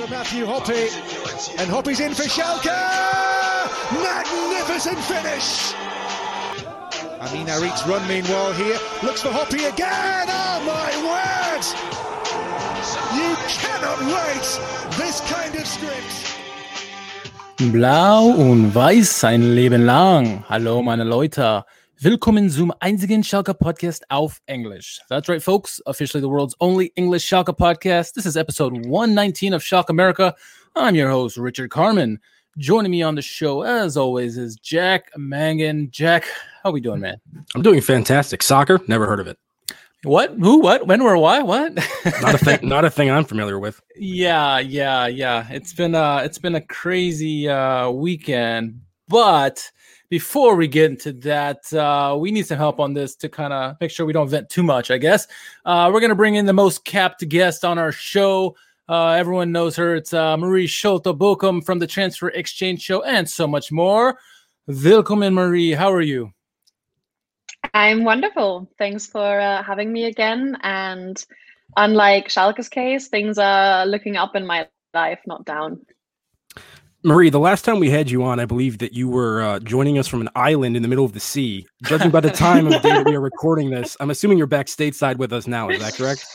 for Matthew Hoppe, and Hoppe's in for Schalke. Magnificent finish. Amine Harit's run meanwhile here looks for Hoppe again. Oh my word! You cannot write this kind of script. Blau und weiß sein Leben lang. Hallo meine Leute. Willkommen zum einzigen Schalke Podcast auf English. That's right, folks. Officially the world's only English Schalke podcast. This is episode 119 of Schalke America. I'm your host, Richard Carmen. Joining me on the show, as always, is Jack Mangan. Jack, how we doing, man? I'm doing fantastic. Soccer? Never heard of it. What? Who? What? When? Where? Why? What? not a thing. Not a thing I'm familiar with. Yeah, yeah, yeah. It's been uh, it's been a crazy uh weekend, but before we get into that, uh, we need some help on this to kind of make sure we don't vent too much, I guess. Uh, we're going to bring in the most capped guest on our show. Uh, everyone knows her. It's uh, Marie Schulte Bochum from the Transfer Exchange Show and so much more. Willkommen, Marie. How are you? I'm wonderful. Thanks for uh, having me again. And unlike Schalke's case, things are looking up in my life, not down. Marie, the last time we had you on, I believe that you were uh, joining us from an island in the middle of the sea. Judging by the time of the day that we are recording this, I'm assuming you're back stateside with us now. Is that correct?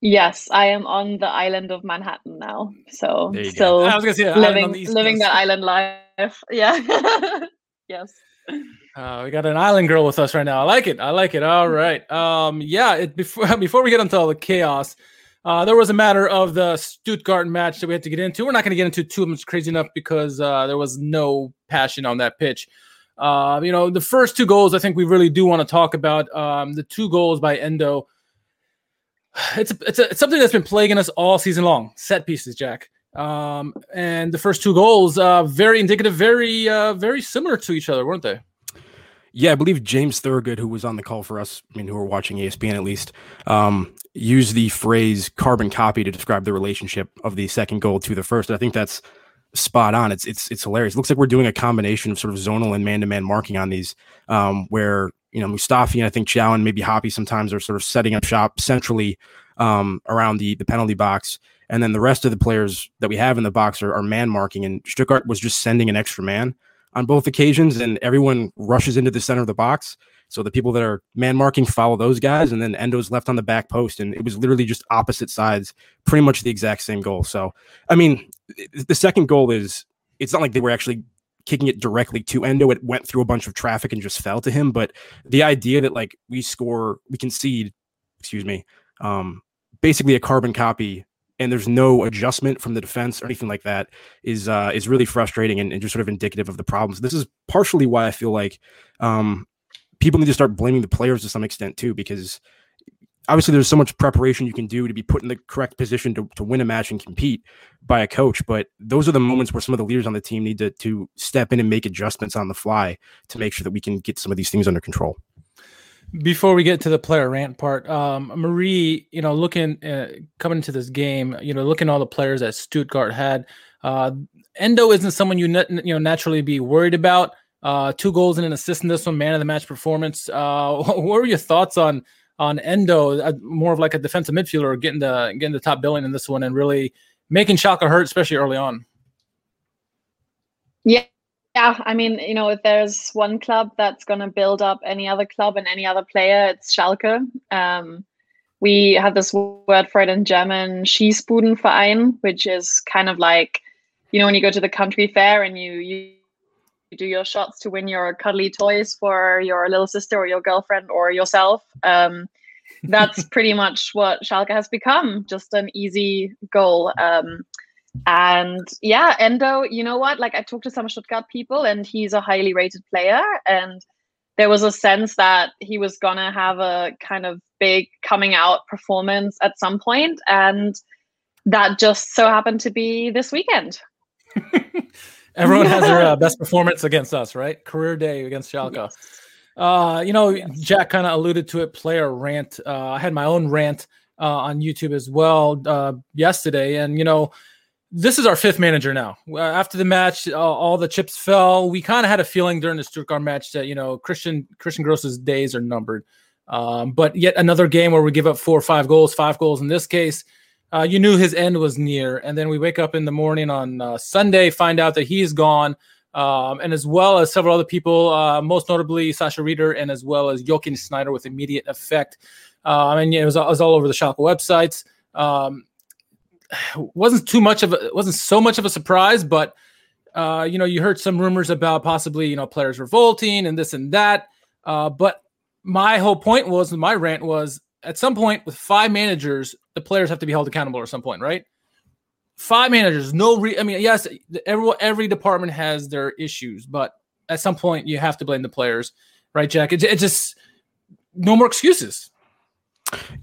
Yes, I am on the island of Manhattan now. So still say, living living that island life. Yeah. yes. Uh, we got an island girl with us right now. I like it. I like it. All right. Um, yeah. It, before before we get into all the chaos, uh, there was a matter of the Stuttgart match that we had to get into. We're not going to get into too much crazy enough because uh, there was no passion on that pitch. Uh, you know, the first two goals, I think we really do want to talk about. Um, the two goals by Endo. It's a, it's, a, it's something that's been plaguing us all season long. Set pieces, Jack. Um, and the first two goals, uh, very indicative, very uh, very similar to each other, weren't they? Yeah, I believe James Thurgood, who was on the call for us, I mean, who were watching ESPN at least, um, used the phrase carbon copy to describe the relationship of the second goal to the first. I think that's spot on. It's it's it's hilarious. It looks like we're doing a combination of sort of zonal and man to man marking on these, um, where you know Mustafi and I think Thiaw and maybe Hoppe sometimes are sort of setting up shop centrally um, around the the penalty box, and then the rest of the players that we have in the box are, are man marking. And Stuttgart was just sending an extra man on both occasions, and everyone rushes into the center of the box. So the people that are man marking follow those guys, and then Endo's left on the back post, and it was literally just opposite sides, pretty much the exact same goal. So, I mean, the second goal is it's not like they were actually kicking it directly to Endo. It went through a bunch of traffic and just fell to him. But the idea that like we score, we concede, excuse me, um, basically a carbon copy and there's no adjustment from the defense or anything like that is uh, is really frustrating and, and, just sort of indicative of the problems. This is partially why I feel like um, people need to start blaming the players to some extent too, because obviously there's so much preparation you can do to be put in the correct position to, to win a match and compete by a coach. But those are the moments where some of the leaders on the team need to to step in and make adjustments on the fly to make sure that we can get some of these things under control before we get to the player rant part, um, Marie, you know, looking uh, coming into this game, you know, looking all the players that Stuttgart had, uh, Endo isn't someone you you know naturally be worried about. Uh, two goals and an assist in this one, man of the match performance. Uh, what were your thoughts on on Endo, uh, more of like a defensive midfielder, getting the getting the top billing in this one and really making Schalke hurt, especially early on? Yeah, yeah, I mean, you know, if there's one club that's going to build up any other club and any other player, it's Schalke. Um, we have this word for it in German, Schießbudenverein, which is kind of like, you know, when you go to the country fair and you you do your shots to win your cuddly toys for your little sister or your girlfriend or yourself. Um, that's pretty much what Schalke has become, just an easy goal. Um, and yeah, Endo, you know what? Like I talked to some Stuttgart people and he's a highly rated player. And there was a sense that he was gonna have a kind of big coming out performance at some point, and that just so happened to be this weekend. Everyone has their uh, best performance against us, right? Career day against Schalke. Yes. Uh, you know, yes. Jack kind of alluded to it. Player rant. Uh, I had my own rant uh, on YouTube as well uh, yesterday, and you know, this is our fifth manager now. After the match, all, all the chips fell. We kind of had a feeling during the Stuttgart match that you know Christian Christian Gross's days are numbered. Um, but yet another game where we give up four or five goals, five goals in this case. Uh, you knew his end was near. And then we wake up in the morning on uh, Sunday, find out that he's gone, um, and as well as several other people, uh, most notably Sascha Riether, and as well as Jochen Schneider with immediate effect. Um, and yeah, it was, it was all over the Schalke websites. Um, wasn't too much of a, wasn't so much of a surprise, but uh, you know, you heard some rumors about possibly you know players revolting and this and that. Uh, but my whole point was, my rant was, at some point with five managers, the players have to be held accountable at some point, right? Five managers, no re. I mean, yes, every every department has their issues, but at some point you have to blame the players, right, Jack? It, it just no more excuses.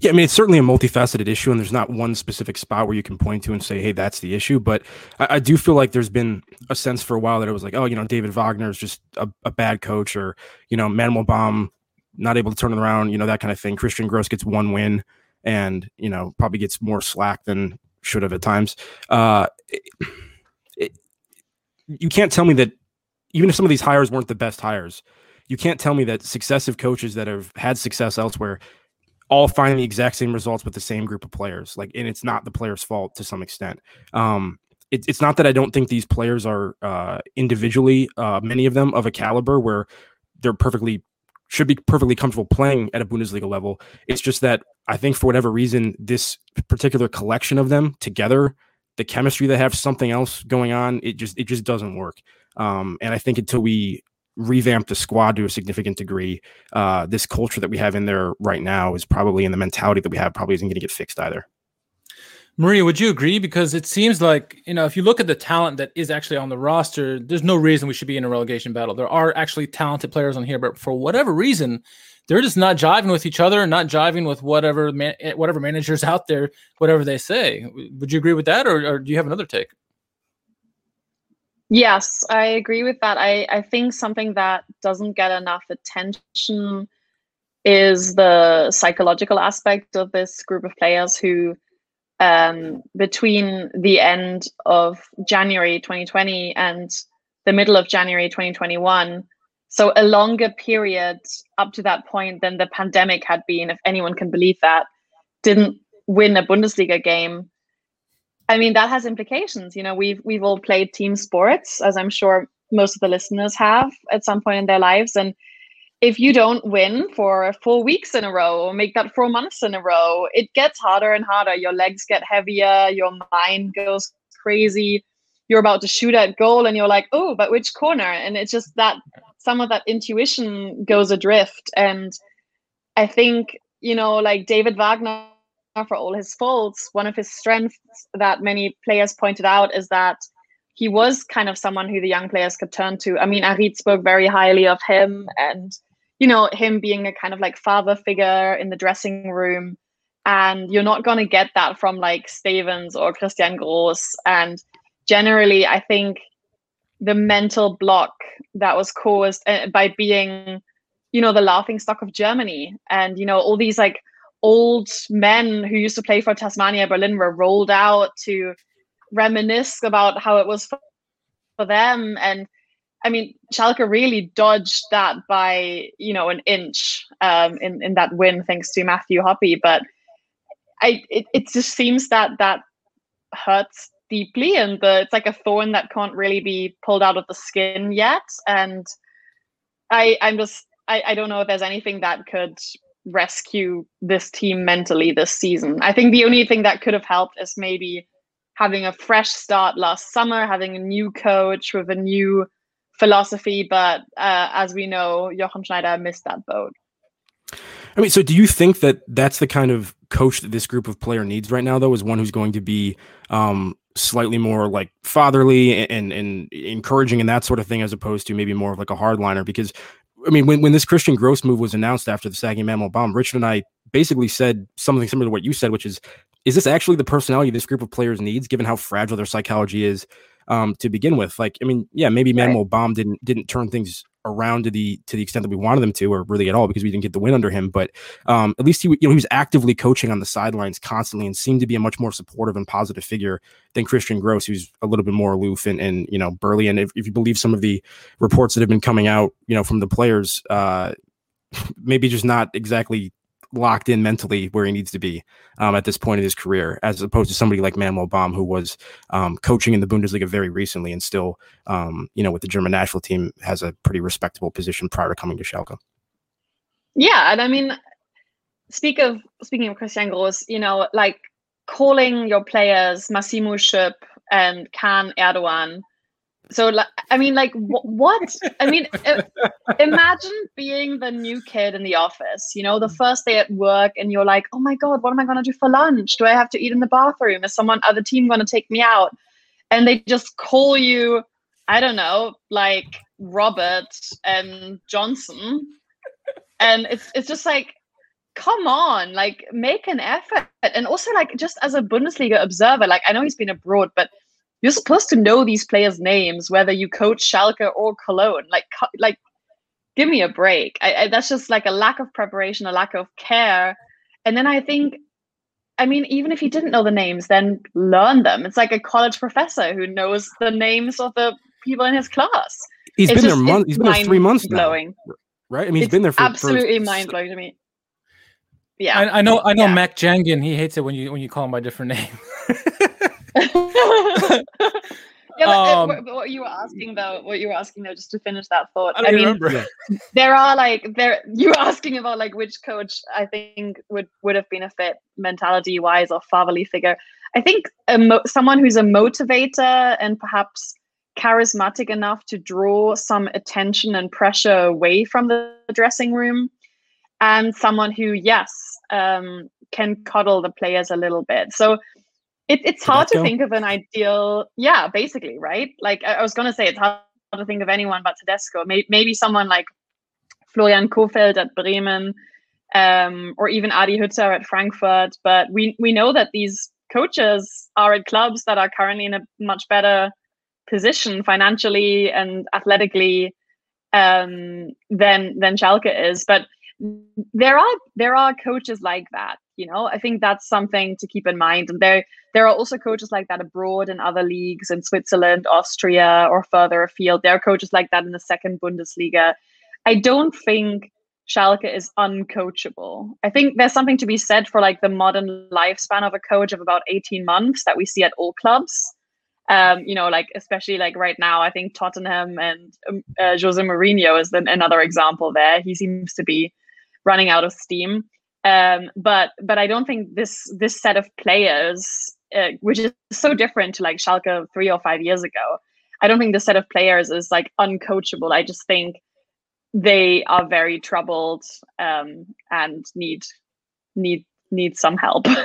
Yeah, I mean, it's certainly a multifaceted issue, and there's not one specific spot where you can point to and say, hey, that's the issue. But I, I do feel like there's been a sense for a while that it was like, oh, you know, David Wagner is just a, a, bad coach, or, you know, Manuel Baum not able to turn it around, you know, that kind of thing. Christian Gross gets one win and, you know, probably gets more slack than should have at times. Uh, it, it, you can't tell me that even if some of these hires weren't the best hires, you can't tell me that successive coaches that have had success elsewhere all find the exact same results with the same group of players. Like, and it's not the player's fault to some extent. Um, it, it's not that I don't think these players are uh, individually, uh, many of them of a caliber where they're perfectly should be perfectly comfortable playing at a Bundesliga level. It's just that I think for whatever reason, this particular collection of them together, the chemistry they have, something else going on, it just it just doesn't work. Um, and I think until we revamp the squad to a significant degree, uh, this culture that we have in there right now is probably in the mentality that we have probably isn't going to get fixed either. Maria, would you agree? Because it seems like, you know, if you look at the talent that is actually on the roster, there's no reason we should be in a relegation battle. There are actually talented players on here, but for whatever reason, they're just not jiving with each other, not jiving with whatever man, whatever managers out there, whatever they say. Would you agree with that, or, or do you have another take? Yes, I agree with that. I, I think something that doesn't get enough attention is the psychological aspect of this group of players who um, between the end of January 2020 and the middle of January 2021. So a longer period up to that point than the pandemic had been, if anyone can believe that, didn't win a Bundesliga game. I mean, that has implications. You know, we've we've all played team sports, as I'm sure most of the listeners have at some point in their lives. And if you don't win for four weeks in a row or make that four months in a row, it gets harder and harder. Your legs get heavier, your mind goes crazy. You're about to shoot at goal and you're like, oh, but which corner? And it's just that some of that intuition goes adrift. And I think, you know, like David Wagner, for all his faults, one of his strengths that many players pointed out is that he was kind of someone who the young players could turn to. I mean, Harit spoke very highly of him and you know, him being a kind of like father figure in the dressing room. And you're not going to get that from like Stevens or Christian Gross. And generally, I think the mental block that was caused uh, by being, you know, the laughing stock of Germany and, you know, all these like old men who used to play for Tasmania Berlin were rolled out to reminisce about how it was for, them. And I mean, Schalke really dodged that by you know an inch um, in in that win, thanks to Matthew Hoppe. But I it, it just seems that that hurts deeply, and the, it's like a thorn that can't really be pulled out of the skin yet. And I I'm just I, I don't know if there's anything that could rescue this team mentally this season. I think the only thing that could have helped is maybe having a fresh start last summer, having a new coach with a new philosophy, but uh, as we know, Jochen Schneider missed that boat. I mean, so do you think that that's the kind of coach that this group of player needs right now, though, is one who's going to be um, slightly more like fatherly and, and, and encouraging and that sort of thing, as opposed to maybe more of like a hardliner? Because I mean, when, when this Christian Gross move was announced after the sagging Manuel Baum, Richard and I basically said something similar to what you said, which is, is this actually the personality this group of players needs, given how fragile their psychology is um, to begin with. Like, I mean, yeah, maybe Manuel right. Baum didn't didn't turn things around to the to the extent that we wanted them to, or really at all, because we didn't get the win under him. But um, at least he, you know, he was actively coaching on the sidelines constantly, and seemed to be a much more supportive and positive figure than Christian Gross, who's a little bit more aloof and, and you know burly. And if, if you believe some of the reports that have been coming out, you know, from the players, uh, maybe just not exactly locked in mentally where he needs to be um, at this point in his career, as opposed to somebody like Manuel Baum, who was um, coaching in the Bundesliga very recently and still, um, you know, with the German national team has a pretty respectable position prior to coming to Schalke. Yeah, and I mean, speak of speaking of Christian Gross, you know, like calling your players Massimo Schüpp and Kaan Erdoğan so like i mean like wh- what i mean imagine being the new kid in the office you know the first day at work and you're like oh my god what am i going to do for lunch? Do i have to eat in the bathroom? Is someone other team going to take me out? And they just call you i don't know like robert and johnson. And it's it's just like come on like make an effort. And also like just as a bundesliga observer like i know he's been abroad but you're supposed to know these players' names, whether you coach Schalke or Cologne. Like, like, give me a break. I, I, that's just like a lack of preparation, a lack of care. And then I think, I mean, even if you didn't know the names, then learn them. It's like a college professor who knows the names of the people in his class. He's it's been just, there month. He's been there three months blowing. now, right? I mean, he's it's been there for absolutely for, mind blowing to me. Yeah, I, I know. I know. Yeah. Mac Jangan. He hates it when you when you call him by different name. Yeah, but, uh, um, what you were asking though, what you were asking though, just to finish that thought. I, I mean, there are like there. You were asking about like which coach I think would would have been a fit mentality wise or fatherly figure. I think a mo- someone who's a motivator and perhaps charismatic enough to draw some attention and pressure away from the dressing room, and someone who, yes, um, can coddle the players a little bit. So it, it's hard to think of an ideal, yeah, basically, right? Like I, I was going to say, it's hard to think of anyone but Tedesco. Maybe, maybe someone like Florian Kohfeldt at Bremen, um, or even Adi Hütter at Frankfurt. But we we know that these coaches are at clubs that are currently in a much better position financially and athletically um, than than Schalke is. But there are there are coaches like that you know i think that's something to keep in mind and there there are also coaches like that abroad in other leagues in switzerland austria or further afield there are coaches like that in the second bundesliga i don't think Schalke is uncoachable. I think there's something to be said for like the modern lifespan of a coach of about 18 months that we see at all clubs. Um, you know, like especially like right now, I think Tottenham and um, uh, Jose Mourinho is the, another example there. He seems to be running out of steam. Um, but but I don't think this this set of players, uh, which is so different to like Schalke three or five years ago, I don't think this set of players is like uncoachable. I just think they are very troubled um, and need need need some help.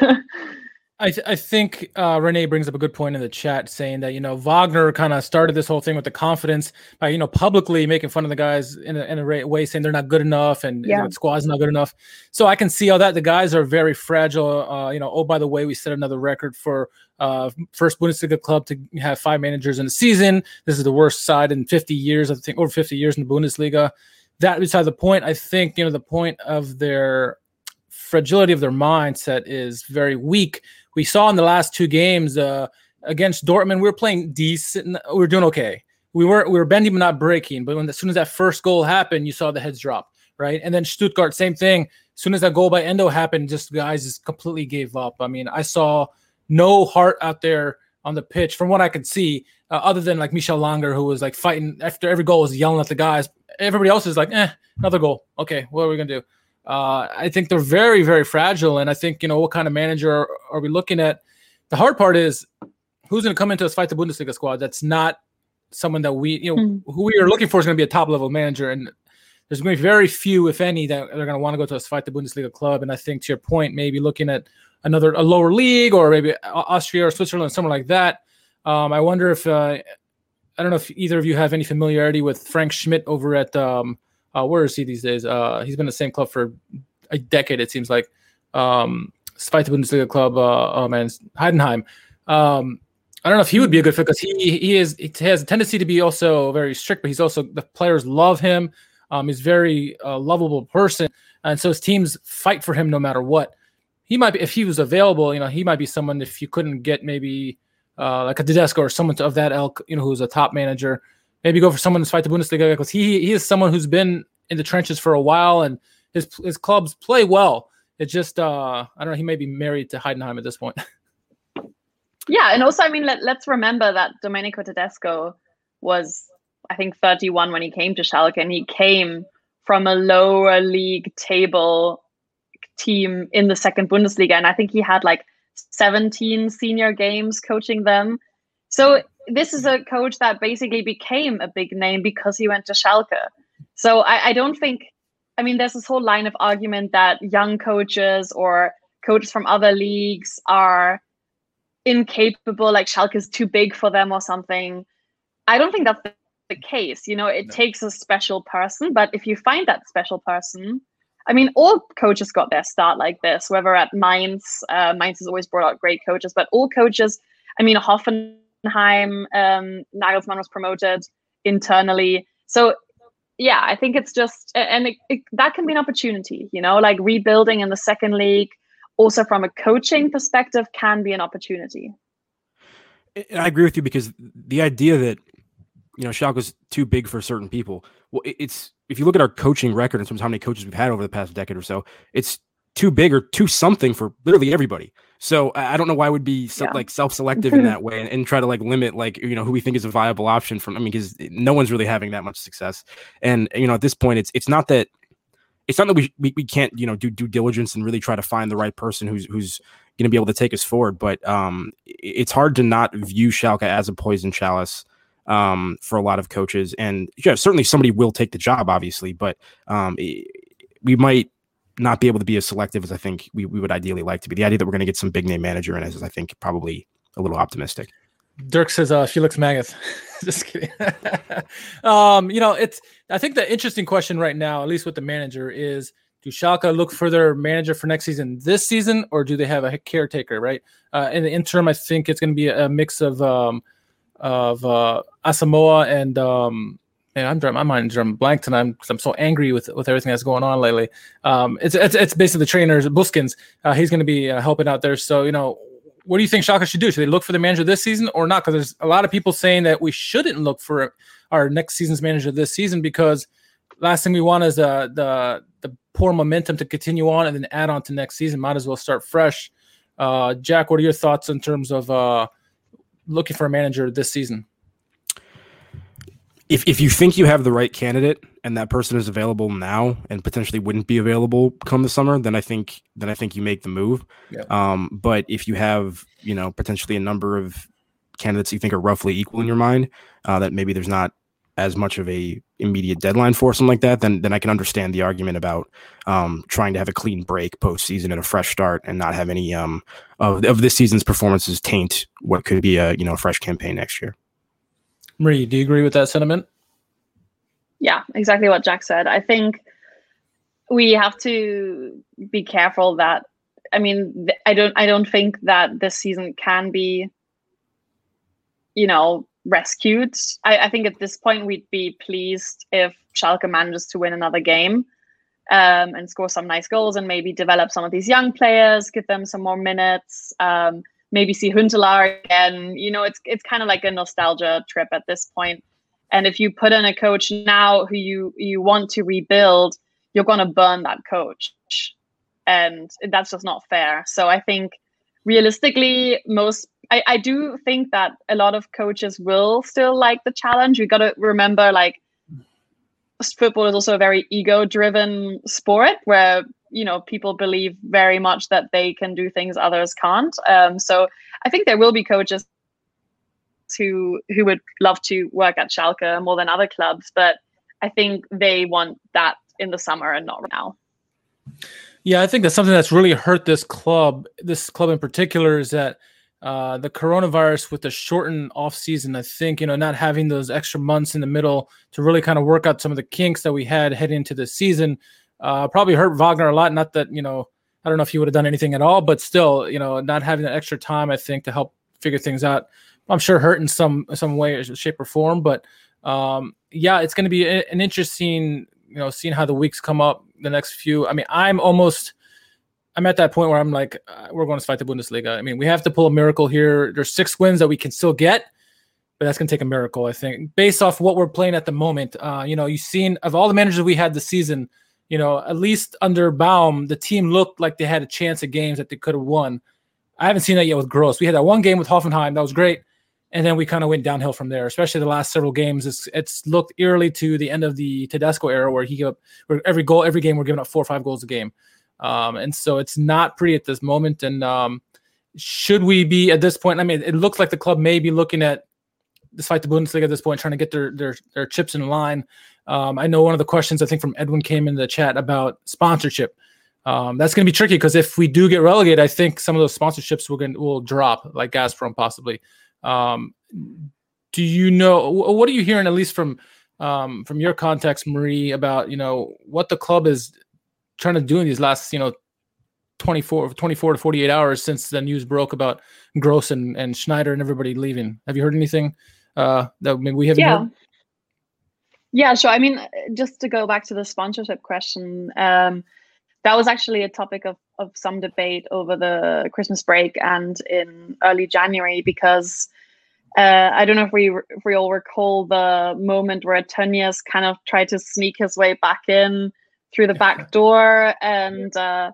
I, th- I think uh, Renee brings up a good point in the chat, saying that you know Wagner kind of started this whole thing with the confidence by you know publicly making fun of the guys in a, in a way, saying they're not good enough and yeah. the squad's not good enough. So I can see all that the guys are very fragile. Uh, you know, oh by the way, we set another record for uh, first Bundesliga club to have five managers in a season. This is the worst side in 50 years. I think over 50 years in the Bundesliga. That beside the point, I think you know the point of their fragility of their mindset is very weak we saw in the last two games uh, against Dortmund, we were playing decent. We were doing okay. We were we were bending but not breaking. But when as soon as that first goal happened, you saw the heads drop, right? And then Stuttgart, same thing. As soon as that goal by Endo happened, just guys just completely gave up. I mean, I saw no heart out there on the pitch from what I could see, uh, other than like Michael Langer, who was like fighting after every goal, was yelling at the guys. Everybody else is like, eh, another goal. Okay, what are we gonna do? Uh, I think they're very, very fragile. And I think, you know, what kind of manager are, are we looking at? The hard part is who's going to come into us fight the Bundesliga squad that's not someone that we, you know, mm. who we are looking for is going to be a top level manager. And there's going to be very few, if any, that are going to want to go to us fight the Bundesliga club. And I think to your point, maybe looking at another, a lower league or maybe Austria or Switzerland, somewhere like that. Um, I wonder if, uh, I don't know if either of you have any familiarity with Frank Schmidt over at, um, uh, where is he these days? Uh, he's been in the same club for a decade, it seems like. Um, Zweite Bundesliga club. Uh, oh man, Heidenheim. Um, I don't know if he would be a good fit because he he is he has a tendency to be also very strict, but he's also the players love him. Um, he's very uh, lovable person, and so his teams fight for him no matter what. He might be if he was available, you know, he might be someone if you couldn't get maybe uh, like a Tedesco or someone of that elk, you know, who's a top manager maybe go for someone to fight the Bundesliga because he he is someone who's been in the trenches for a while and his his clubs play well. It's just uh, I don't know. He may be married to Heidenheim at this point. yeah, and also I mean let, let's remember that Domenico Tedesco was I think 31 when he came to Schalke, and he came from a lower league table team in the second Bundesliga, and I think he had like 17 senior games coaching them. So this is a coach that basically became a big name because he went to Schalke. So I, I don't think, I mean, there's this whole line of argument that young coaches or coaches from other leagues are incapable, like Schalke is too big for them or something. I don't think that's the case. You know, it no. takes a special person, but if you find that special person, I mean, all coaches got their start like this, whether at Mainz, uh, Mainz has always brought out great coaches, but all coaches, I mean, Hoffenheim, um, Nagelsmann was promoted internally. So, yeah, I think it's just, and it, it, that can be an opportunity, you know, like rebuilding in the second league, also from a coaching perspective, can be an opportunity. And I agree with you because the idea that you know, Schalke's too big for certain people. Well, it's if you look at our coaching record in terms of how many coaches we've had over the past decade or so, it's too big or too something for literally everybody. So I don't know why we'd be so, yeah. like self-selective in that way and, and, try to like limit like you know who we think is a viable option from. I mean, because no one's really having that much success, and you know at this point, it's it's not that it's not that we, we, we can't you know do due diligence and really try to find the right person who's who's going to be able to take us forward, but um, it's hard to not view Schalke as a poison chalice um, for a lot of coaches. And yeah, certainly somebody will take the job, obviously, but um, we might not be able to be as selective as I think we, we would ideally like to be. The idea that we're going to get some big name manager in is, I think, probably a little optimistic. Dirk says uh, Felix Magath. Just kidding. um, you know, it's. I think the interesting question right now, at least with the manager, is do Schalke look for their manager for next season this season, or do they have a caretaker? Right. Uh, in the interim, I think it's going to be a, mix of um, of uh, Asamoah and um, man, I'm drawing my mind drawing blank tonight because I'm so angry with with everything that's going on lately. Um, it's, it's it's basically the trainers Büskens. Uh, he's going to be uh, helping out there. So you know, what do you think Schalke should do? Should they look for the manager this season or not? Because there's a lot of people saying that we shouldn't look for our next season's manager this season because last thing we want is the the the poor momentum to continue on and then add on to next season. Might as well start fresh. Uh, Jack, what are your thoughts in terms of uh, looking for a manager this season? If, if you think you have the right candidate and that person is available now and potentially wouldn't be available come the summer, then I think then I think you make the move. Yeah. Um, but if you have you know potentially a number of candidates you think are roughly equal in your mind, uh, that maybe there's not as much of a immediate deadline for something like that, then then I can understand the argument about um, trying to have a clean break postseason and a fresh start and not have any um, of, of this season's performances taint what could be a you know a fresh campaign next year. Marie, do you agree with that sentiment? Yeah, exactly what Jack said. I think we have to be careful that I mean I don't I don't think that this season can be you know rescued. I, I, think at this point we'd be pleased if Schalke manages to win another game um, and score some nice goals and maybe develop some of these young players, give them some more minutes, um, maybe see Huntelaar again. You know, it's it's kind of like a nostalgia trip at this point. And if you put in a coach now who you you want to rebuild, you're going to burn that coach, and that's just not fair. So I think realistically, most I, I do think that a lot of coaches will still like the challenge. We got to remember, like, football is also a very ego-driven sport where you know people believe very much that they can do things others can't. Um, so I think there will be coaches who who would love to work at Schalke more than other clubs, but I think they want that in the summer and not right now. Yeah, I think that's something that's really hurt this club, this club in particular, is that uh, the coronavirus with the shortened off season, I think, you know, not having those extra months in the middle to really kind of work out some of the kinks that we had heading into the season, uh, probably hurt Wagner a lot. Not that, you know, I don't know if he would have done anything at all, but still, you know, not having that extra time, I think, to help figure things out, I'm sure hurt in some some way, shape, or form. But um, yeah, it's going to be an interesting, you know, seeing how the weeks come up the next few. I mean, I'm almost I'm at that point where I'm like, uh, we're going to Zweite Bundesliga. I mean, we have to pull a miracle here. There's six wins that we can still get, but that's going to take a miracle, I think, based off what we're playing at the moment. Uh, you know, you've seen of all the managers we had this season, you know, at least under Baum, the team looked like they had a chance at games that they could have won. I haven't seen that yet with Gross. We had that one game with Hoffenheim that was great, and then we kind of went downhill from there. Especially the last several games, it's it's looked eerily to the end of the Tedesco era, where he gave up where every goal, every game, we're giving up four or five goals a game, um, and so it's not pretty at this moment. And um, should we be at this point? I mean, it looks like the club may be looking at despite the Bundesliga at this point, trying to get their their their chips in line. Um, I know one of the questions I think from Edwin came in the chat about sponsorship. Um, that's going to be tricky because if we do get relegated, I think some of those sponsorships will will drop, like Gazprom possibly. Um, do you know what are you hearing at least from um, from your context, Marie, about you know what the club is trying to do in these last you know 24, 24 to 48 hours since the news broke about Gross and, and Schneider and everybody leaving. Have you heard anything uh, that maybe we haven't yeah. heard? Yeah, sure. I mean, just to go back to the sponsorship question, um, that was actually a topic of, of some debate over the Christmas break and in early January because uh, I don't know if we if we all recall the moment where Tönnies kind of tried to sneak his way back in through the back door and uh,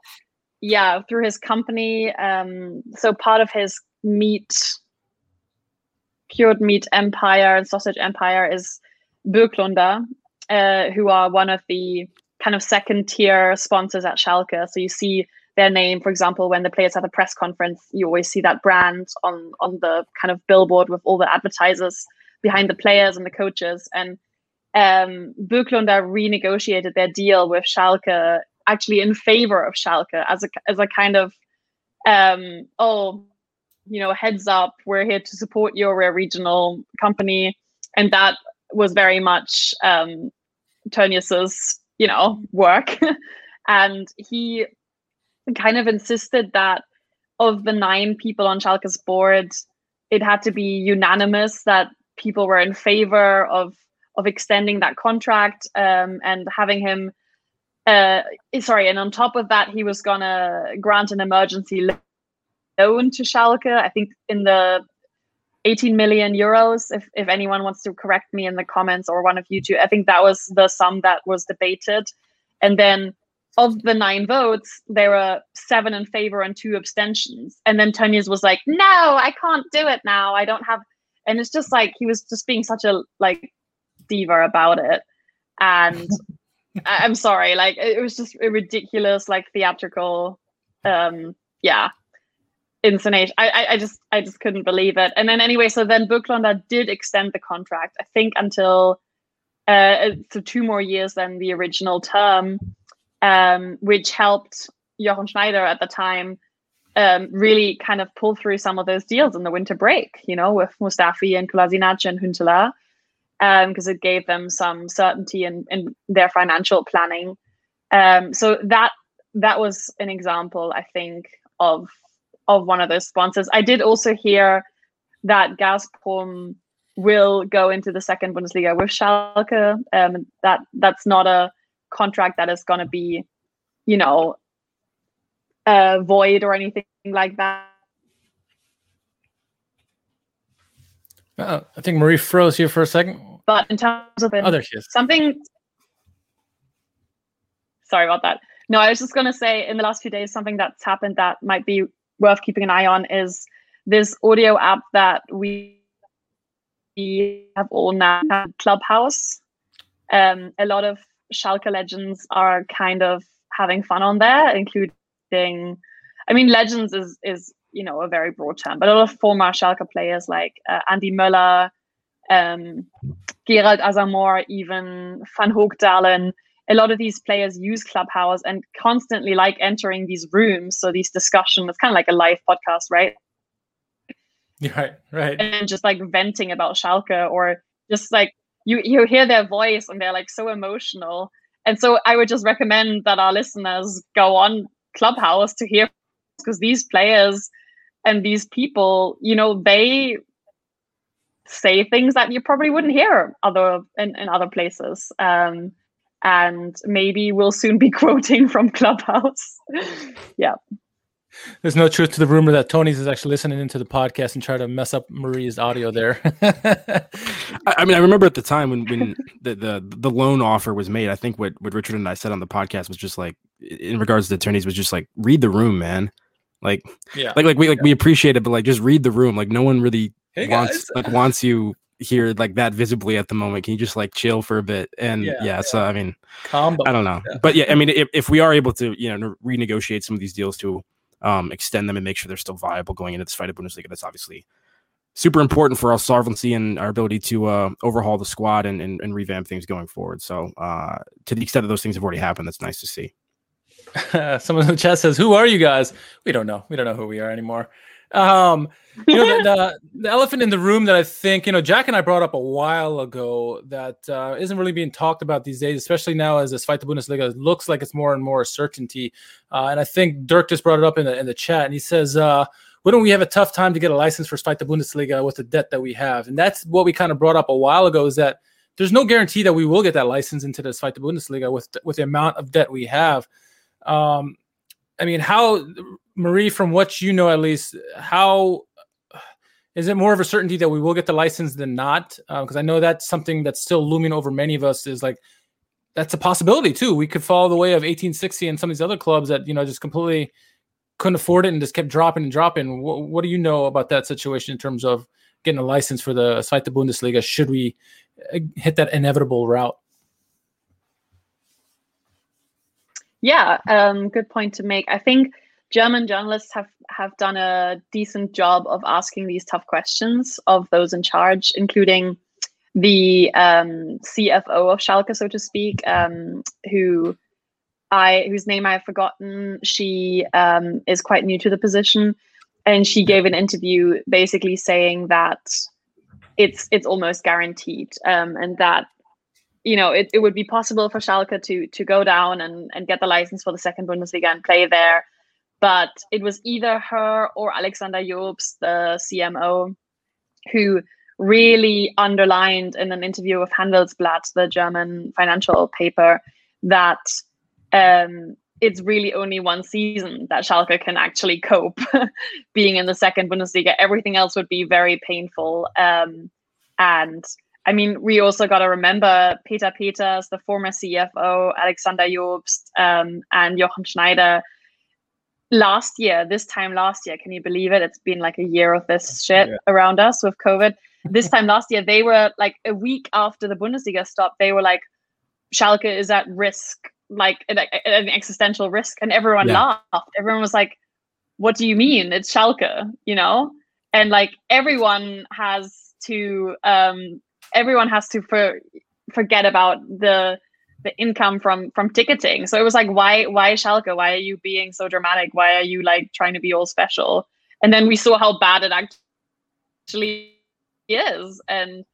yeah through his company. Um, so part of his meat cured meat empire and sausage empire is Böklunder, uh, who are one of the kind of second tier sponsors at Schalke. So you see their name, for example, when the players have a press conference, you always see that brand on on the kind of billboard with all the advertisers behind the players and the coaches. And um, Böklunder renegotiated their deal with Schalke actually in favor of Schalke as a as a kind of um, oh you know heads up we're here to support your regional company and that was very much um, you know, work. and he kind of insisted that of the nine people on Schalke's board, it had to be unanimous that people were in favor of of extending that contract um, and having him. Uh, sorry, and on top of that, he was gonna grant an emergency loan to Schalke. I think in the 18 million euros if, if anyone wants to correct me in the comments or one of you two. I think that was the sum that was debated. And then of the nine votes there were seven in favor and two abstentions. And then Tönnies was like no i can't do it now. I don't have and it's just like he was just being such a like diva about it. And i'm sorry like it was just a ridiculous like theatrical um yeah insane. I, I, just I just couldn't believe it. And then anyway, so then Böklunder did extend the contract, I think until uh so two more years than the original term, um, which helped Jochen Schneider at the time um, really kind of pull through some of those deals in the winter break, you know, with Mustafi and Kolasinac and Huntelaar, because um, it gave them some certainty in, in their financial planning. Um, so that that was an example, I think, of of one of those sponsors. I did also hear that Gazprom will go into the second Bundesliga with Schalke. Um, that that's not a contract that is going to be, you know, uh, void or anything like that. Uh, I think Marie froze here for a second. But in terms of oh, something, sorry about that. No, I was just going to say in the last few days, something that's happened that might be worth keeping an eye on is this audio app that we have all now Clubhouse. Um, a lot of Schalke legends are kind of having fun on there, including, I mean, legends is is you know a very broad term, but a lot of former Schalke players like uh, Andy Möller, um, Gerald Asamoah, even Van Hoogdalem a lot of these players use Clubhouse and constantly like entering these rooms. So these discussions, it's kind of like a live podcast, right? Right, right. And just like venting about Schalke or just like you you hear their voice and they're like so emotional. And so I would just recommend that our listeners go on Clubhouse to hear because these players and these people, you know, they say things that you probably wouldn't hear other in, in other places. Um, and maybe we'll soon be quoting from Clubhouse. yeah. There's no truth to the rumor that Tönnies is actually listening into the podcast and try to mess up Marie's audio there. I, mean, I remember at the time when when the, the the loan offer was made. I think what what Richard and I said on the podcast was just like, in regards to the attorneys, was just like, read the room, man. Like, yeah, like like we like yeah. we appreciate it, but like just read the room. Like no one really hey wants like wants you here like that visibly at the moment. Can you just like chill for a bit? And yeah, yeah so I mean, Calm I don't know, but yeah, I mean, if, if we are able to you know renegotiate some of these deals to um, extend them and make sure they're still viable going into this Zweite Bundesliga, that's obviously super important for our solvency and our ability to uh, overhaul the squad and, and, and, revamp things going forward. So, uh, to the extent that those things have already happened, that's nice to see. Someone in the chat says, "Who are you guys?" We don't know. We don't know who we are anymore. Um, you know, the, the, the, elephant in the room that I think you know Jack and I brought up a while ago that uh, not really being talked about these days, especially now as this Zweite Bundesliga looks like it's more and more a certainty. Uh, and I think Dirk just brought it up in the in the chat, and he says, uh, "Wouldn't we have a tough time to get a license for Zweite Bundesliga with the debt that we have?" And that's what we kind of brought up a while ago. Is that there's no guarantee that we will get that license into this Zweite Bundesliga with with the amount of debt we have. Um, I mean, how Marie, from what you know at least, how is it more of a certainty that we will get the license than not? Because uh, I know that's something that's still looming over many of us. Is like that's a possibility too. We could follow the way of 1860 and some of these other clubs that you know just completely couldn't afford it and just kept dropping and dropping. What, what do you know about that situation in terms of getting a license for the Zweite Bundesliga? Should we uh, hit that inevitable route? Yeah, um, good point to make. I think German journalists have have done a decent job of asking these tough questions of those in charge, including the um, CFO of Schalke, so to speak, um, who I whose name I've forgotten. She um, is quite new to the position, and she gave an interview basically saying that it's it's almost guaranteed, um, and that you know, it, it would be possible for Schalke to to go down and, and get the license for the second Bundesliga and play there. But it was either her or Alexander Jobst, the CMO, who really underlined in an interview with Handelsblatt, the German financial paper, that um, it's really only one season that Schalke can actually cope being in the second Bundesliga. Everything else would be very painful. Um, and I mean, we also got to remember Peter Peters, the former CFO, Alexander Jobst, um, and Jochen Schneider. Last year, this time last year, can you believe it? It's been like a year of this shit yeah. around us with COVID. This time last year, they were like a week after the Bundesliga stopped, they were like, Schalke is at risk, like an, an existential risk. And everyone yeah. laughed. Everyone was like, what do you mean? It's Schalke, you know? And like everyone has to um, everyone has to for, forget about the the income from from ticketing. So it was like, why why Schalke? Why are you being so dramatic? Why are you like trying to be all special? And then we saw how bad it actually is. And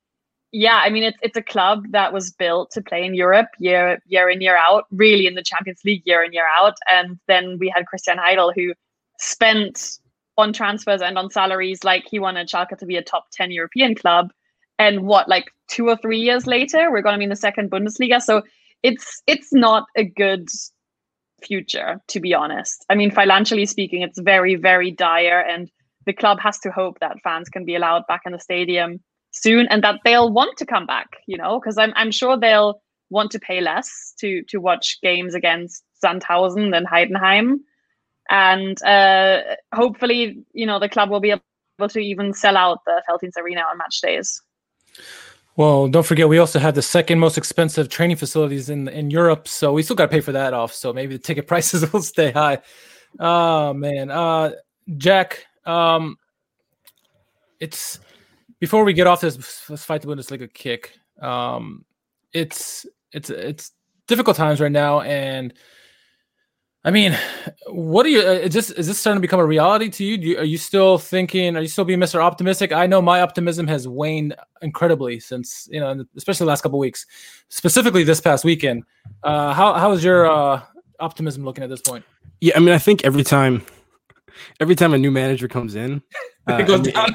yeah, I mean it's it's a club that was built to play in Europe year year in year out, really in the Champions League year in year out. And then we had Christian Heidel who spent on transfers and on salaries like he wanted Schalke to be a top 10 European club and what like two or three years later we're going to be in the second bundesliga so it's it's not a good future to be honest. I mean financially speaking it's very very dire and the club has to hope that fans can be allowed back in the stadium soon and that they'll want to come back you know because I'm, I'm sure they'll want to pay less to to watch games against sandhausen and heidenheim. And uh, hopefully you know the club will be able to even sell out the Veltins arena on match days well, don't forget we also have the second most expensive training facilities in in Europe, so we still got to pay for that off. So maybe the ticket prices will stay high. Oh man, uh, Jack, um, it's before we get off this let's Zweite Bundesliga kick. Um, it's it's it's difficult times right now, and I mean, what do you? Uh, is this is this starting to become a reality to you? you? Are you still thinking? Are you still being Mr. Optimistic? I know my optimism has waned incredibly since you know, especially the last couple weeks, specifically this past weekend. Uh, how how is your uh, optimism looking at this point? Yeah, I mean, I think every time, every time a new manager comes in, uh, it goes down.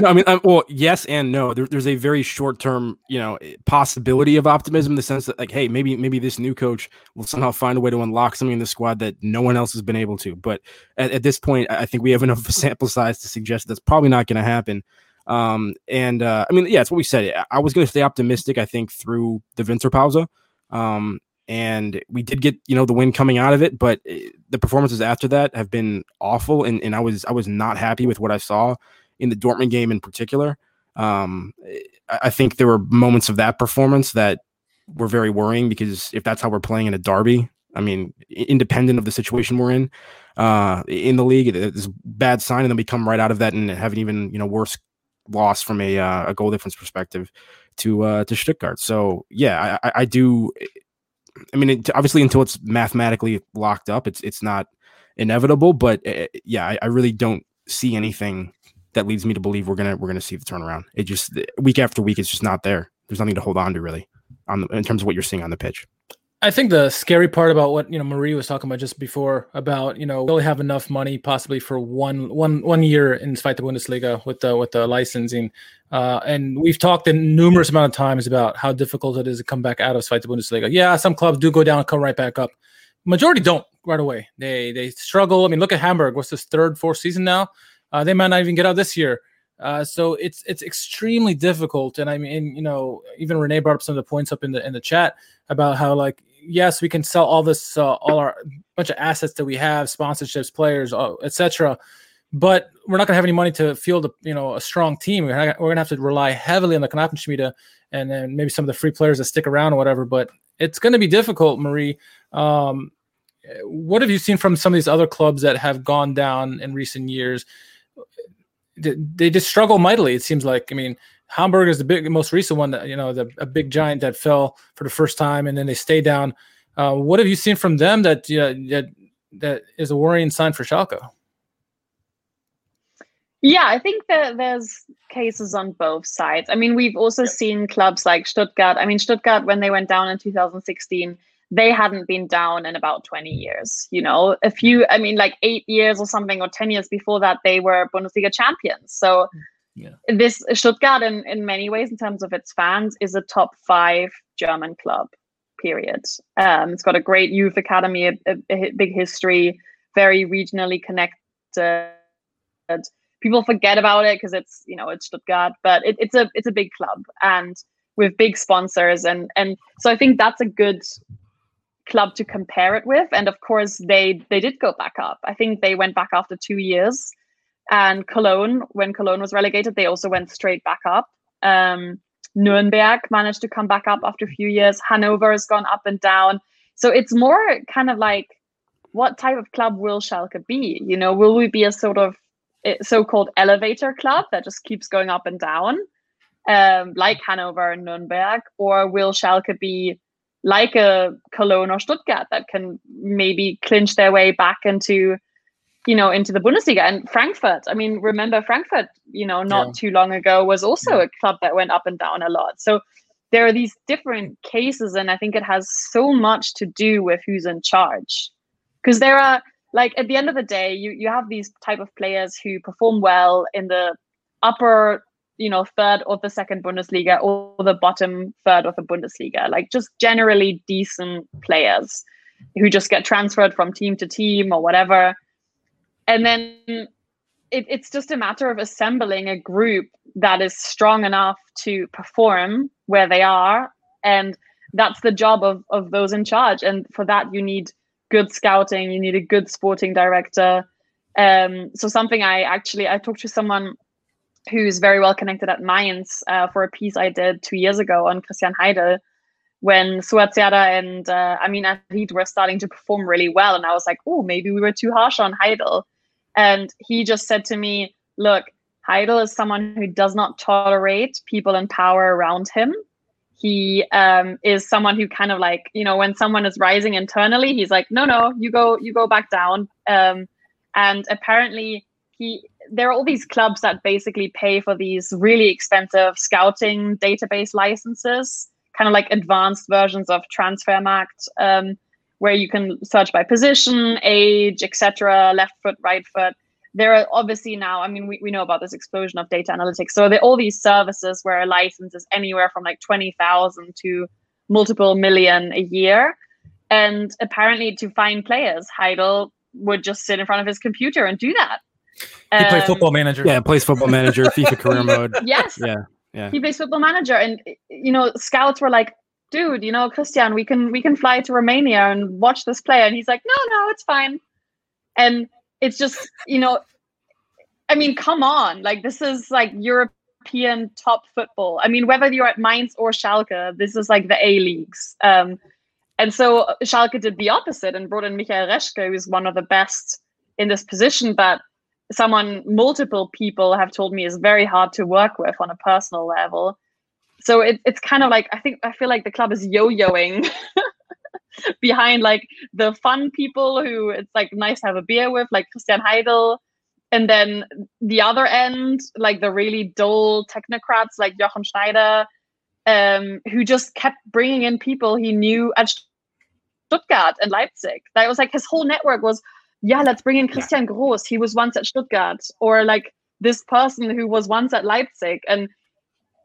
No, I mean, um, well, yes and no. There, there's a very short term, you know, possibility of optimism in the sense that, like, hey, maybe maybe this new coach will somehow find a way to unlock something in the squad that no one else has been able to. But at, at this point, I think we have enough sample size to suggest that's probably not going to happen. Um, and uh, I mean, yeah, it's what we said. I was going to stay optimistic. I think through the Winterpause. Um, and we did get you know the win coming out of it but eh, the performances after that have been awful and, and i was i was not happy with what i saw in the dortmund game in particular um, i think there were moments of that performance that were very worrying because if that's how we're playing in a derby i mean independent of the situation we're in uh, in the league it's a bad sign and then we come right out of that and have an even you know worse loss from a, uh, a goal difference perspective to uh, to Stuttgart. So yeah, I, I do I mean, it, obviously, until it's mathematically locked up, it's it's not inevitable. But uh, yeah, I, I, really don't see anything that leads me to believe we're gonna we're gonna see the turnaround. It just week after week, it's just not there. There's nothing to hold on to really on the, in terms of what you're seeing on the pitch. I think the scary part about what you know Marie was talking about just before about you know we only have enough money possibly for one one one year in Zweite Bundesliga with the with the licensing, uh, and we've talked in numerous amount of times about how difficult it is to come back out of Zweite Bundesliga. Yeah, some clubs do go down and come right back up. Majority don't right away. They they struggle. I mean, look at Hamburg. What's this third, fourth season now? Uh, they might not even get out this year. Uh, so it's it's extremely difficult. And I mean, you know, even Renee brought up some of the points up in the in the chat about how like yes, we can sell all this, uh, all our bunch of assets that we have, sponsorships, players, uh, etc. But we're not going to have any money to field, a, you know, a strong team. We're, we're going to have to rely heavily on the Knappenschmiede and then maybe some of the free players that stick around or whatever. But it's going to be difficult, Marie. Um, what have you seen from some of these other clubs that have gone down in recent years? They just struggle mightily. It seems like. I mean, Hamburg is the big, most recent one that you know, the a big giant that fell for the first time, and then they stay down. Uh, what have you seen from them that uh, that that is a worrying sign for Schalke? Yeah, I think that there's cases on both sides. I mean, we've also yeah. seen clubs like Stuttgart. I mean, Stuttgart when they went down in 2016, they hadn't been down in about 20 years. You know, a few, I mean, like eight years or something, or 10 years before that, they were Bundesliga champions. So yeah. This Stuttgart, in, in many ways, in terms of its fans, is a top five German club. Period. Um, it's got a great youth academy, a, a, a big history, very regionally connected. People forget about it because it's you know it's Stuttgart, but it, it's a it's a big club and with big sponsors and and so I think that's a good club to compare it with. And of course, they they did go back up. I think they went back after two years and Cologne, when Cologne was relegated, they also went straight back up. Um, Nuremberg managed to come back up after a few years. Hanover has gone up and down. So it's more kind of like, what type of club will Schalke be? You know, will we be a sort of eh, so-called elevator club that just keeps going up and down, um, like Hanover and Nuremberg, or will Schalke be like a Cologne or Stuttgart that can maybe clinch their way back into you know, into the Bundesliga. And Frankfurt, I mean, remember Frankfurt, you know, not yeah. too long ago was also a club that went up and down a lot. So there are these different cases, and I think it has so much to do with who's in charge. Because there are like at the end of the day, you you have these type of players who perform well in the upper, you know, third or the second Bundesliga or the bottom third of the Bundesliga, like just generally decent players who just get transferred from team to team or whatever. And then it, it's just a matter of assembling a group that is strong enough to perform where they are. And that's the job of, of those in charge. And for that you need good scouting you need a good sporting director. Um, so something i actually i talked to someone who's very well connected at Mainz uh, for a piece i did two years ago on christian heidel when Suat and uh, Amine Harit were starting to perform really well and i was like oh maybe we were too harsh on heidel and he just said to me, Look, Heidel is someone who does not tolerate people in power around him. He um, is someone who kind of like, you know, when someone is rising internally, he's like, no, no, you go, you go back down. Um, and apparently, he there are all these clubs that basically pay for these really expensive scouting database licenses, kind of like advanced versions of Transfermarkt. Um, where you can search by position, age, etc., left foot, right foot. there are obviously now, I mean, we, we know about this explosion of data analytics. So there are all these services where a license is anywhere from like 20,000 to multiple million a year. And apparently to find players, Heidel would just sit in front of his computer and do that. He Um, played football manager. Yeah, plays football manager, FIFA career mode. Yes. Yeah, yeah. He plays football manager. And you know, scouts were like, dude, you know, Christian, we can we can fly to Romania and watch this player. And he's like, no, no, it's fine. And it's just, you know, I mean, come on. Like this is like European top football. I mean, whether you're at Mainz or Schalke, this is like the A leagues. Um, and so Schalke did the opposite and brought in Michael Reschke, who's one of the best in this position, but someone multiple people have told me is very hard to work with on a personal level. So it, it's kind of like I think I feel like the club is yo-yoing behind like the fun people who it's like nice to have a beer with, like Christian Heidel, and then the other end, like the really dull technocrats like Jochen Schneider, um, who just kept bringing in people he knew at Stuttgart and Leipzig. That was like his whole network was, yeah, let's bring in Christian Groß. He was once at Stuttgart, or like this person who was once at Leipzig, and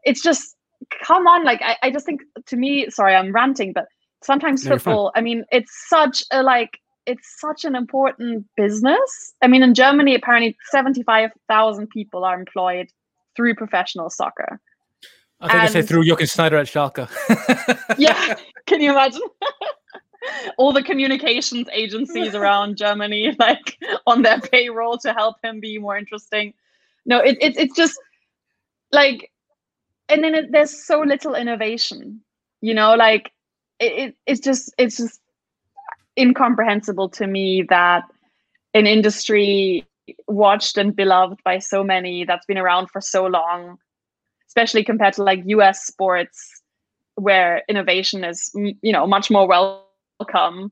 it's just come on. Like I, I just think to me, sorry, I'm ranting, but sometimes No, football. I mean, it's such a like it's such an important business. I mean, in Germany, apparently 75,000 people are employed through professional soccer. I think I say through Jochen Schneider at Schalke. Yeah, can you imagine? All the communications agencies around Germany, like on their payroll to help him be more interesting. No, it, it, it's just like, and then it, there's so little innovation, you know, like it, it, it's just, it's just incomprehensible to me that an industry watched and beloved by so many that's been around for so long especially compared to like us sports where innovation is you know much more welcome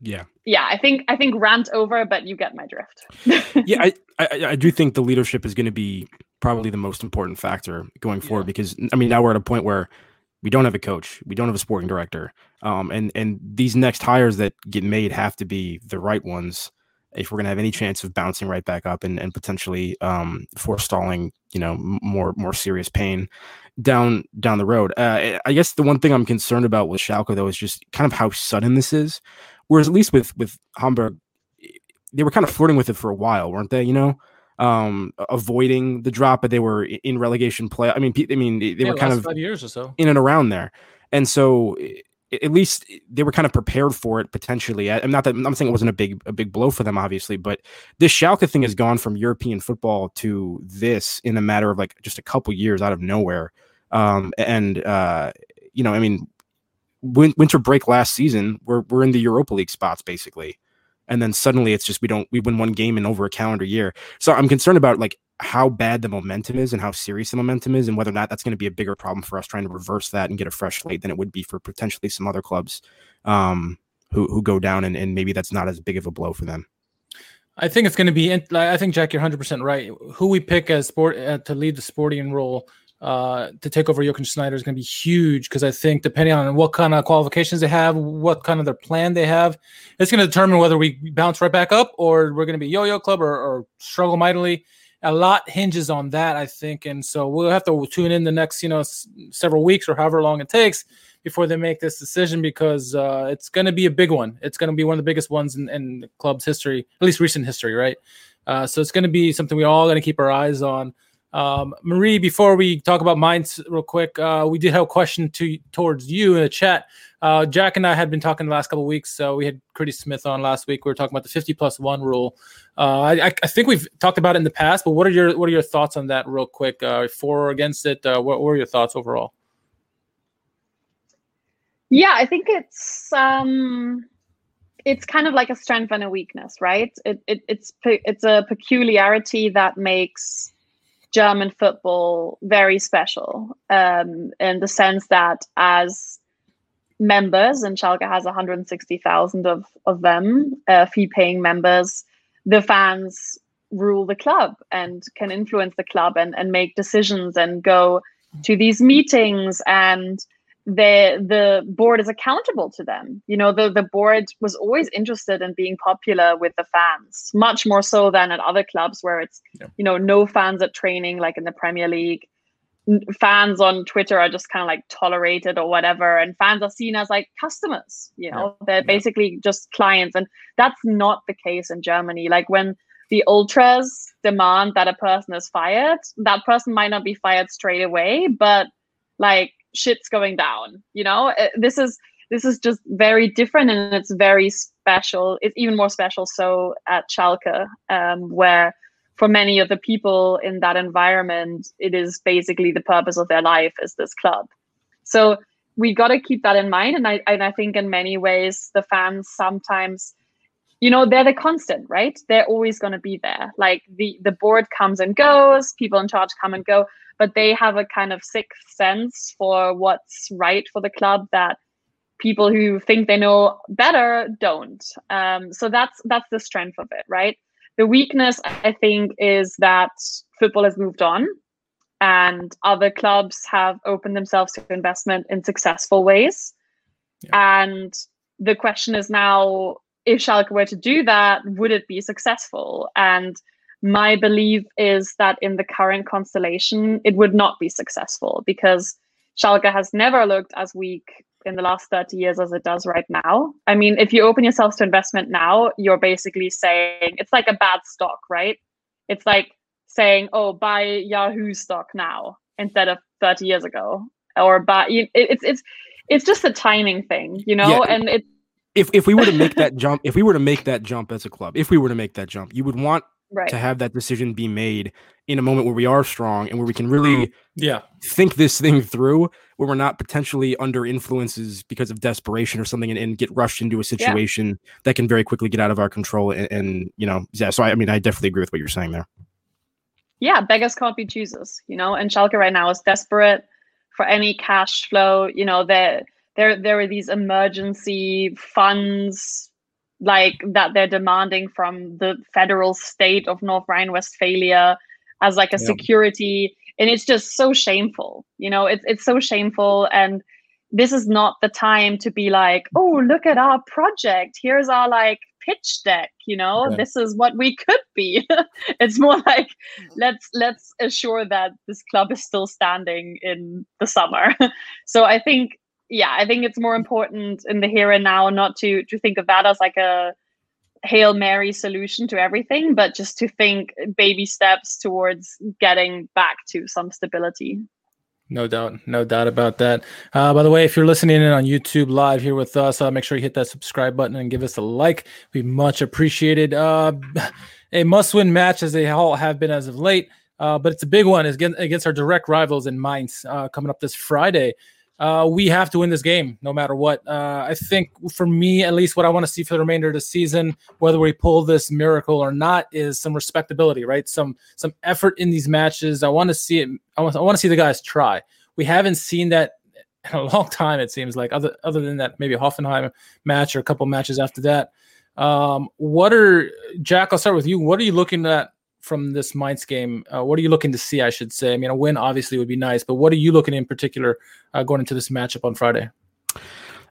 Yeah. yeah i think i think rant over but you get my drift yeah, I, I I do think the leadership is going to be probably the most important factor going forward Yeah. because I mean now we're at a point where we don't have a coach, we don't have a sporting director, um, and and these next hires that get made have to be the right ones if we're going to have any chance of bouncing right back up and and potentially um, forestalling you know m- more more serious pain down down the road. Uh, I guess the one thing I'm concerned about with Schalke though is just kind of how sudden this is. Whereas at least with with Hamburg, they were kind of flirting with it for a while, weren't they? You know, um, avoiding the drop, but they were in relegation play. I mean, I mean, they Yeah, were kind of five years or so. in and around there, and so at least they were kind of prepared for it potentially. I'm not that I'm saying it wasn't a big a big blow for them, obviously, but this Schalke thing has gone from European football to this in a matter of like just a couple years out of nowhere. Um, and uh, you know, I mean, win- winter break last season, we're we're in the Europa League spots basically, and then suddenly it's just we don't we win one game in over a calendar year. So I'm concerned about like how bad the momentum is and how serious the momentum is, and whether or not that's going to be a bigger problem for us trying to reverse that and get a fresh slate than it would be for potentially some other clubs um, who who go down and, and maybe that's not as big of a blow for them. I think it's going to be. I think Jack, you're 100 percent right. Who we pick as sport uh, to lead the sporting role uh, to take over Jochen Schneider is going to be huge because I think depending on what kind of qualifications they have, what kind of their plan they have, it's going to determine whether we bounce right back up or we're going to be yo-yo club or, or struggle mightily. A lot hinges on that, I think, and so we'll have to tune in the next, you know, s- several weeks or however long it takes before they make this decision because uh, it's going to be a big one. It's going to be one of the biggest ones in, in the club's history, at least recent history, right? Uh, so it's going to be something we all going to keep our eyes on. Um, Marie, before we talk about Mainz real quick, uh, we did have a question to towards you in the chat. Uh, Jack and I had been talking the last couple weeks. So we had Curtis Smith on last week. We were talking about the 50 plus one rule. Uh, I, I think we've talked about it in the past, but what are your what are your thoughts on that, real quick? Uh, for or against it? Uh, what, what are your thoughts overall? Yeah, I think it's um it's kind of like a strength and a weakness, right? It, it it's it's a peculiarity that makes German football very special um, in the sense that as members, and Schalke has 160,000 of of them, uh, fee-paying members, the fans rule the club and can influence the club and and make decisions and go to these meetings. And the the board is accountable to them. You know, the the board was always interested in being popular with the fans, much more so than at other clubs where it's yeah. you know no fans at training, like in the Premier League. Fans on Twitter are just kind of like tolerated or whatever, and fans are seen as like customers. You know, yeah. they're yeah. basically just clients, and that's not the case in Germany. Like when the ultras demand that a person is fired, that person might not be fired straight away, but like shit's going down you know? Uh, this is this is just very different and it's very special. It's even more special so at Schalke um, where for many of the people in that environment it is basically the purpose of their life is this club. So we got to keep that in mind and I, and I think in many ways the fans sometimes you know they're the constant right they're always going to be there like the the board comes and goes people in charge come and go but they have a kind of sixth sense for what's right for the club that people who think they know better don't. Um, so that's that's the strength of it, right? The weakness, I think, is that football has moved on, and other clubs have opened themselves to investment in successful ways. Yeah. And the question is now, if Schalke were to do that, would it be successful? And my belief is that in the current constellation, it would not be successful because Schalke has never looked as weak in the last 30 years as it does right now. I mean, if you open yourselves to investment now, you're basically saying it's like a bad stock, right? It's like saying, oh, buy Yahoo stock now instead of 30 years ago. Or buy it's it's it's just a timing thing, you know, yeah. and it if if we were to make that jump, if we were to make that jump as a club, if we were to make that jump, you would want right. to have that decision be made in a moment where we are strong and where we can really yeah think this thing through where we're not potentially under influences because of desperation or something and, and get rushed into a situation yeah. that can very quickly get out of our control and, and, you know yeah so I, I mean i definitely agree with what you're saying there yeah beggars can't be choosers you know and Schalke right now is desperate for any cash flow you know there there there are these emergency funds like that they're demanding from the federal state of North Rhine-Westphalia as like a yeah. security. And it's just so shameful you know? It's it's so shameful. And this is not the time to be like oh look at our project. Here's our like pitch deck you know? Right. this is what we could be. It's more like mm-hmm. let's let's assure that this club is still standing in the summer. So i think yeah, I think it's more important in the here and now not to to think of that as like a hail mary solution to everything, but just to think baby steps towards getting back to some stability. No doubt, no doubt about that. Uh, by the way, if you're listening in on YouTube live here with us, uh, make sure you hit that subscribe button and give us a like. We much appreciated. Uh, a must-win match as they all have been as of late, uh, but it's a big one. Against, against our direct rivals in Mainz uh, coming up this Friday uh, we have to win this game no matter what. Uh, I think for me, at least, what I want to see for the remainder of the season, whether we pull this miracle or not, is some respectability, right? Some some effort in these matches. I want to see it. I want, I want to see the guys try. We haven't seen that in a long time. It seems like other other than that, maybe Hoffenheim match or a couple matches after that. Um, what are Jack? I'll start with you. What are you looking at from this Mainz game? Uh, what are you looking to see? I should say. I mean, a win obviously would be nice, but what are you looking in particular uh, going into this matchup on Friday?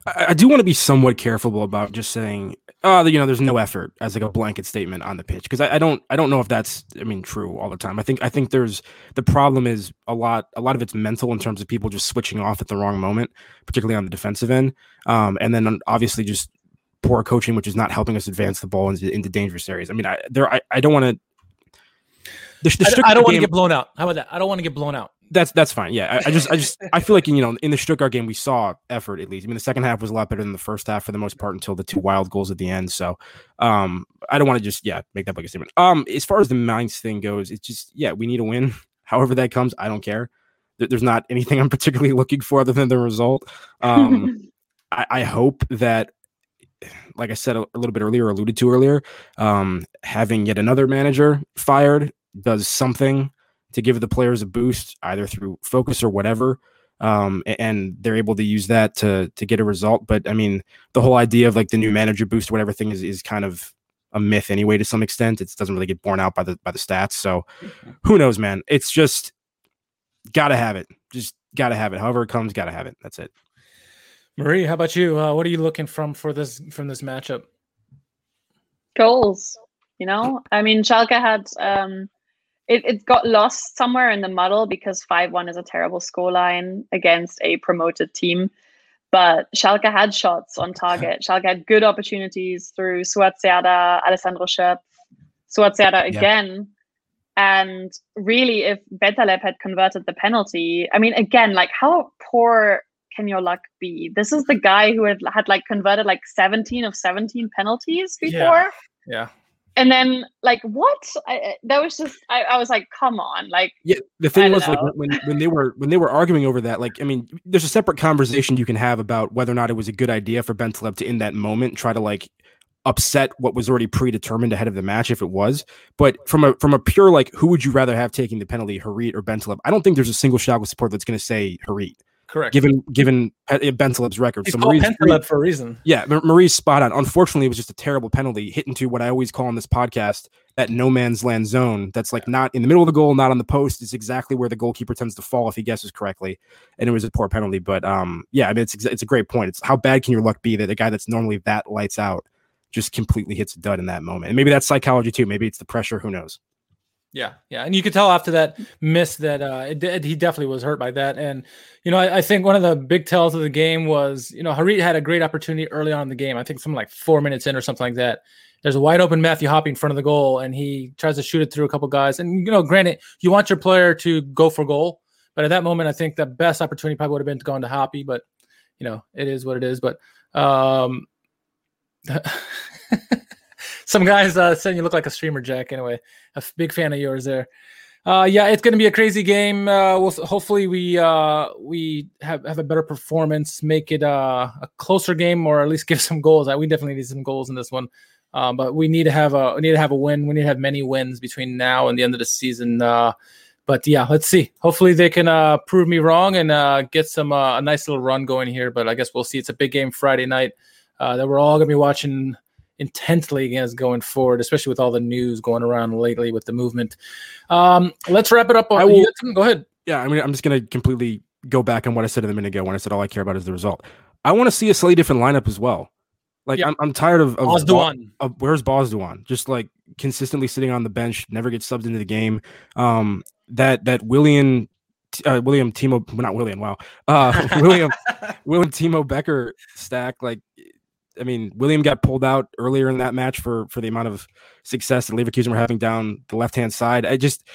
I, I do want to be somewhat careful about just saying, oh, you know, there's no effort as like a blanket statement on the pitch because I, I, don't, I don't know if that's, I mean, true all the time. I think, I think there's the problem is a lot, a lot of it's mental in terms of people just switching off at the wrong moment, particularly on the defensive end, um, and then obviously just poor coaching, which is not helping us advance the ball into, into dangerous areas. I mean, I, there, I, I don't want to the, the I, I, don't want to get blown out. How about that? I don't want to get blown out. That's that's fine. Yeah, I, I, just I just I feel like you know in the Stuttgart game we saw effort at least. I mean the second half was a lot better than the first half for the most part until the two wild goals at the end. So um I don't want to just yeah make that big a statement. Um as far as the Mainz thing goes, it's just yeah we need a win. However that comes, I don't care. There's not anything I'm particularly looking for other than the result. Um I, I hope that like I said a, a, little bit earlier, alluded to earlier, um, having yet another manager fired does something to give the players a boost, either through focus or whatever. Um, and they're able to use that to to get a result. But I mean, the whole idea of like the new manager boost or whatever thing is is kind of a myth anyway to some extent. It doesn't really get borne out by the by the stats. So who knows, man? It's just gotta have it. Just gotta have it. However it comes, gotta have it. That's it. Marie, how about you? Uh, what are you looking from for this from this matchup? Goals. You know, I mean, Schalke had um, it, it got lost somewhere in the muddle because 5-1 is a terrible scoreline against a promoted team. But Schalke had shots on target. Schalke had good opportunities through Suat Alessandro Schöpf, Suat again. And really, if Bentaleb had converted the penalty, I mean, again, like how poor can your luck be? This is the guy who had had like converted like 17 of 17 penalties before. Yeah. yeah and then like what? I, that was just I, I, was like come on like yeah the thing was know. like when, when they were when they were arguing over that like i mean there's a separate conversation you can have about whether or not it was a good idea for bentaleb to in that moment try to like upset what was already predetermined ahead of the match if it was. But from a from a pure like who would you rather have taking the penalty harit or bentaleb i don't think there's a single Schalke support that's going to say harit Correct. Given given Bentaleb's record, He's so Marie's Bentaleb for a reason. Yeah, Marie's spot on. Unfortunately, it was just a terrible penalty hit into what I always call in this podcast that no man's land zone. That's like not in the middle of the goal, not on the post. It's exactly where the goalkeeper tends to fall if he guesses correctly, and it was a poor penalty. But um, yeah, I mean, it's it's a great point. It's how bad can your luck be that a guy that's normally that lights out just completely hits a dud in that moment, and maybe that's psychology too. Maybe it's the pressure. Who knows? Yeah, yeah, and you could tell after that miss that uh, it, it, he definitely was hurt by that. And you know, I, I, think one of the big tells of the game was you know Harit had a great opportunity early on in the game. I think something like four minutes in or something like that. There's a wide open Matthew Hoppe in front of the goal, and he tries to shoot it through a couple guys. And you know, granted, you want your player to go for goal, but at that moment, I think the best opportunity probably would have been to go into Hoppe. But you know, it is what it is. But um, some guys uh, saying you look like a streamer, Jack. Anyway, a big fan of yours there. Uh, yeah, it's going to be a crazy game. Uh, we'll, hopefully, we uh, we have, have a better performance, make it uh, a closer game, or at least give some goals. We definitely need some goals in this one, uh, but we need to have a we need to have a win. We need to have many wins between now and the end of the season. Uh, but yeah, let's see. Hopefully, they can uh, prove me wrong and uh, get some uh, a nice little run going here. But I guess we'll see. It's a big game Friday night uh, that we're all going to be watching intently against going forward, especially with all the news going around lately with the movement. Um, let's wrap it up. I will, go ahead. Yeah, I mean, I'm just going to completely go back on what I said a minute ago when I said all I care about is the result. I want to see a slightly different lineup as well. Like I'm, I'm tired of, of, Bozdogan. of where's Bozdogan? Just like consistently sitting on the bench, never gets subbed into the game. Um, that that William uh, William Timo, not William, wow, uh, William William Timo Becker stack. Like I mean, William got pulled out earlier in that match for for the amount of success that Leverkusen were having down the left hand side. I just,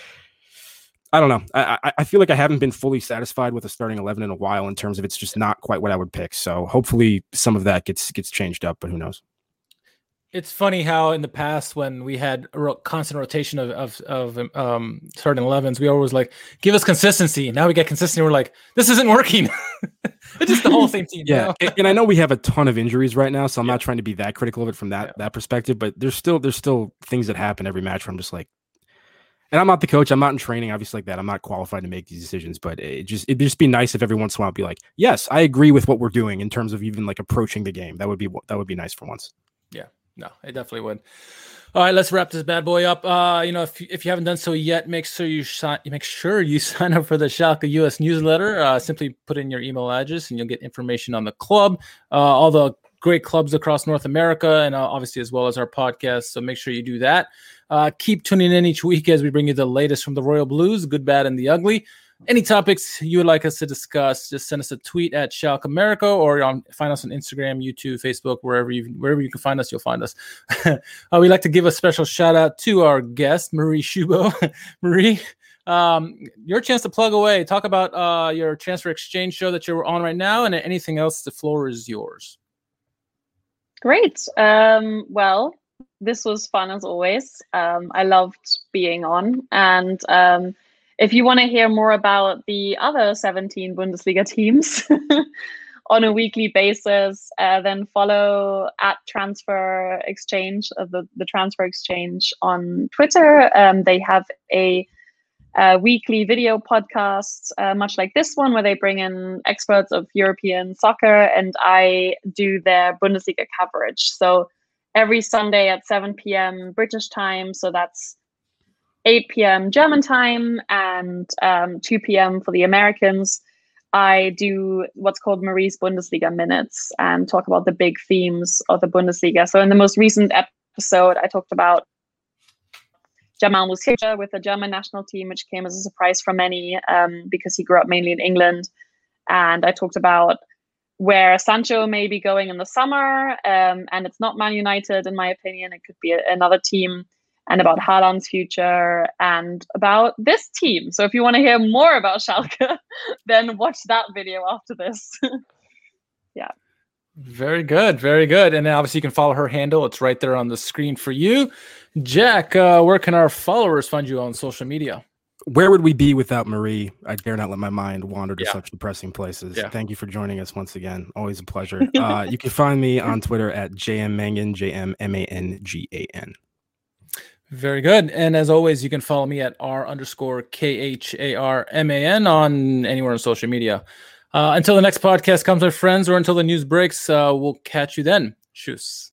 I don't know. I I feel like I haven't been fully satisfied with a starting eleven in a while in terms of it's just not quite what I would pick. So hopefully some of that gets gets changed up, but who knows? It's funny how in the past when we had a constant rotation of of, of um, starting 11s, we always like give us consistency. Now we get consistency. We're like, this isn't working. it's just the whole same team. yeah, and, and, I know we have a ton of injuries right now, so I'm yeah. not trying to be that critical of it from that yeah. that perspective. But there's still there's still things that happen every match where I'm just like, and I'm not the coach. I'm not in training, obviously like that. I'm not qualified to make these decisions. But it just it'd just be nice if every once in a while, I'd be like, yes, I agree with what we're doing in terms of even like approaching the game. That would be that would be nice for once. No, it definitely would. All right, let's wrap this bad boy up. Uh, you know, if, if you haven't done so yet, make sure you sign. Make sure you sign up for the Schalke US newsletter. Uh, simply put in your email address, and you'll get information on the club, uh, all the great clubs across North America, and uh, obviously as well as our podcast. So make sure you do that. Uh, keep tuning in each week as we bring you the latest from the Royal Blues, good, bad, and the ugly any topics you would like us to discuss, just send us a tweet at Schalke America or on, find us on Instagram, YouTube, Facebook, wherever you wherever you can find us, you'll find us. uh, we'd like to give a special shout out to our guest, Marie Shubo. Marie, um, your chance to plug away. Talk about uh, your transfer exchange show that you're on right now, and anything else. The floor is yours. Great. Um, well, this was fun as always. Um, I loved being on, and um, if you want to hear more about the other 17 Bundesliga teams on a weekly basis, uh, then follow at Transfer Exchange, uh, the, the Transfer Exchange on Twitter. Um, they have a, a, weekly video podcast, uh, much like this one, where they bring in experts of European soccer, and I do their Bundesliga coverage. So every Sunday at 7 p.m. British time, so that's 8 p.m. German time and um, 2 p.m. for the Americans. I do what's called Marie's Bundesliga minutes and talk about the big themes of the Bundesliga. So in the most recent episode, I talked about Jamal Musiala with the German national team, which came as a surprise for many um, because he grew up mainly in England. And I talked about where Sancho may be going in the summer, um, and it's not Man United, in my opinion. It could be a, another team, and about Haaland's future, and about this team. So if you want to hear more about Schalke, then watch that video after this. yeah. Very good, very good. And obviously, you can follow her handle. It's right there on the screen for you. Jack, uh, where can our followers find you on social media? Where would we be without Marie? I dare not let my mind wander to Yeah. such depressing places. Yeah. Thank you for joining us once again. Always a pleasure. uh, you can find me on Twitter at jmmangan, J M M A N G A N. Very good. And as always, you can follow me at r underscore k h a r m a n on anywhere on social media. Uh, until the next podcast comes, my friends, or until the news breaks, uh, we'll catch you then. Tschüss.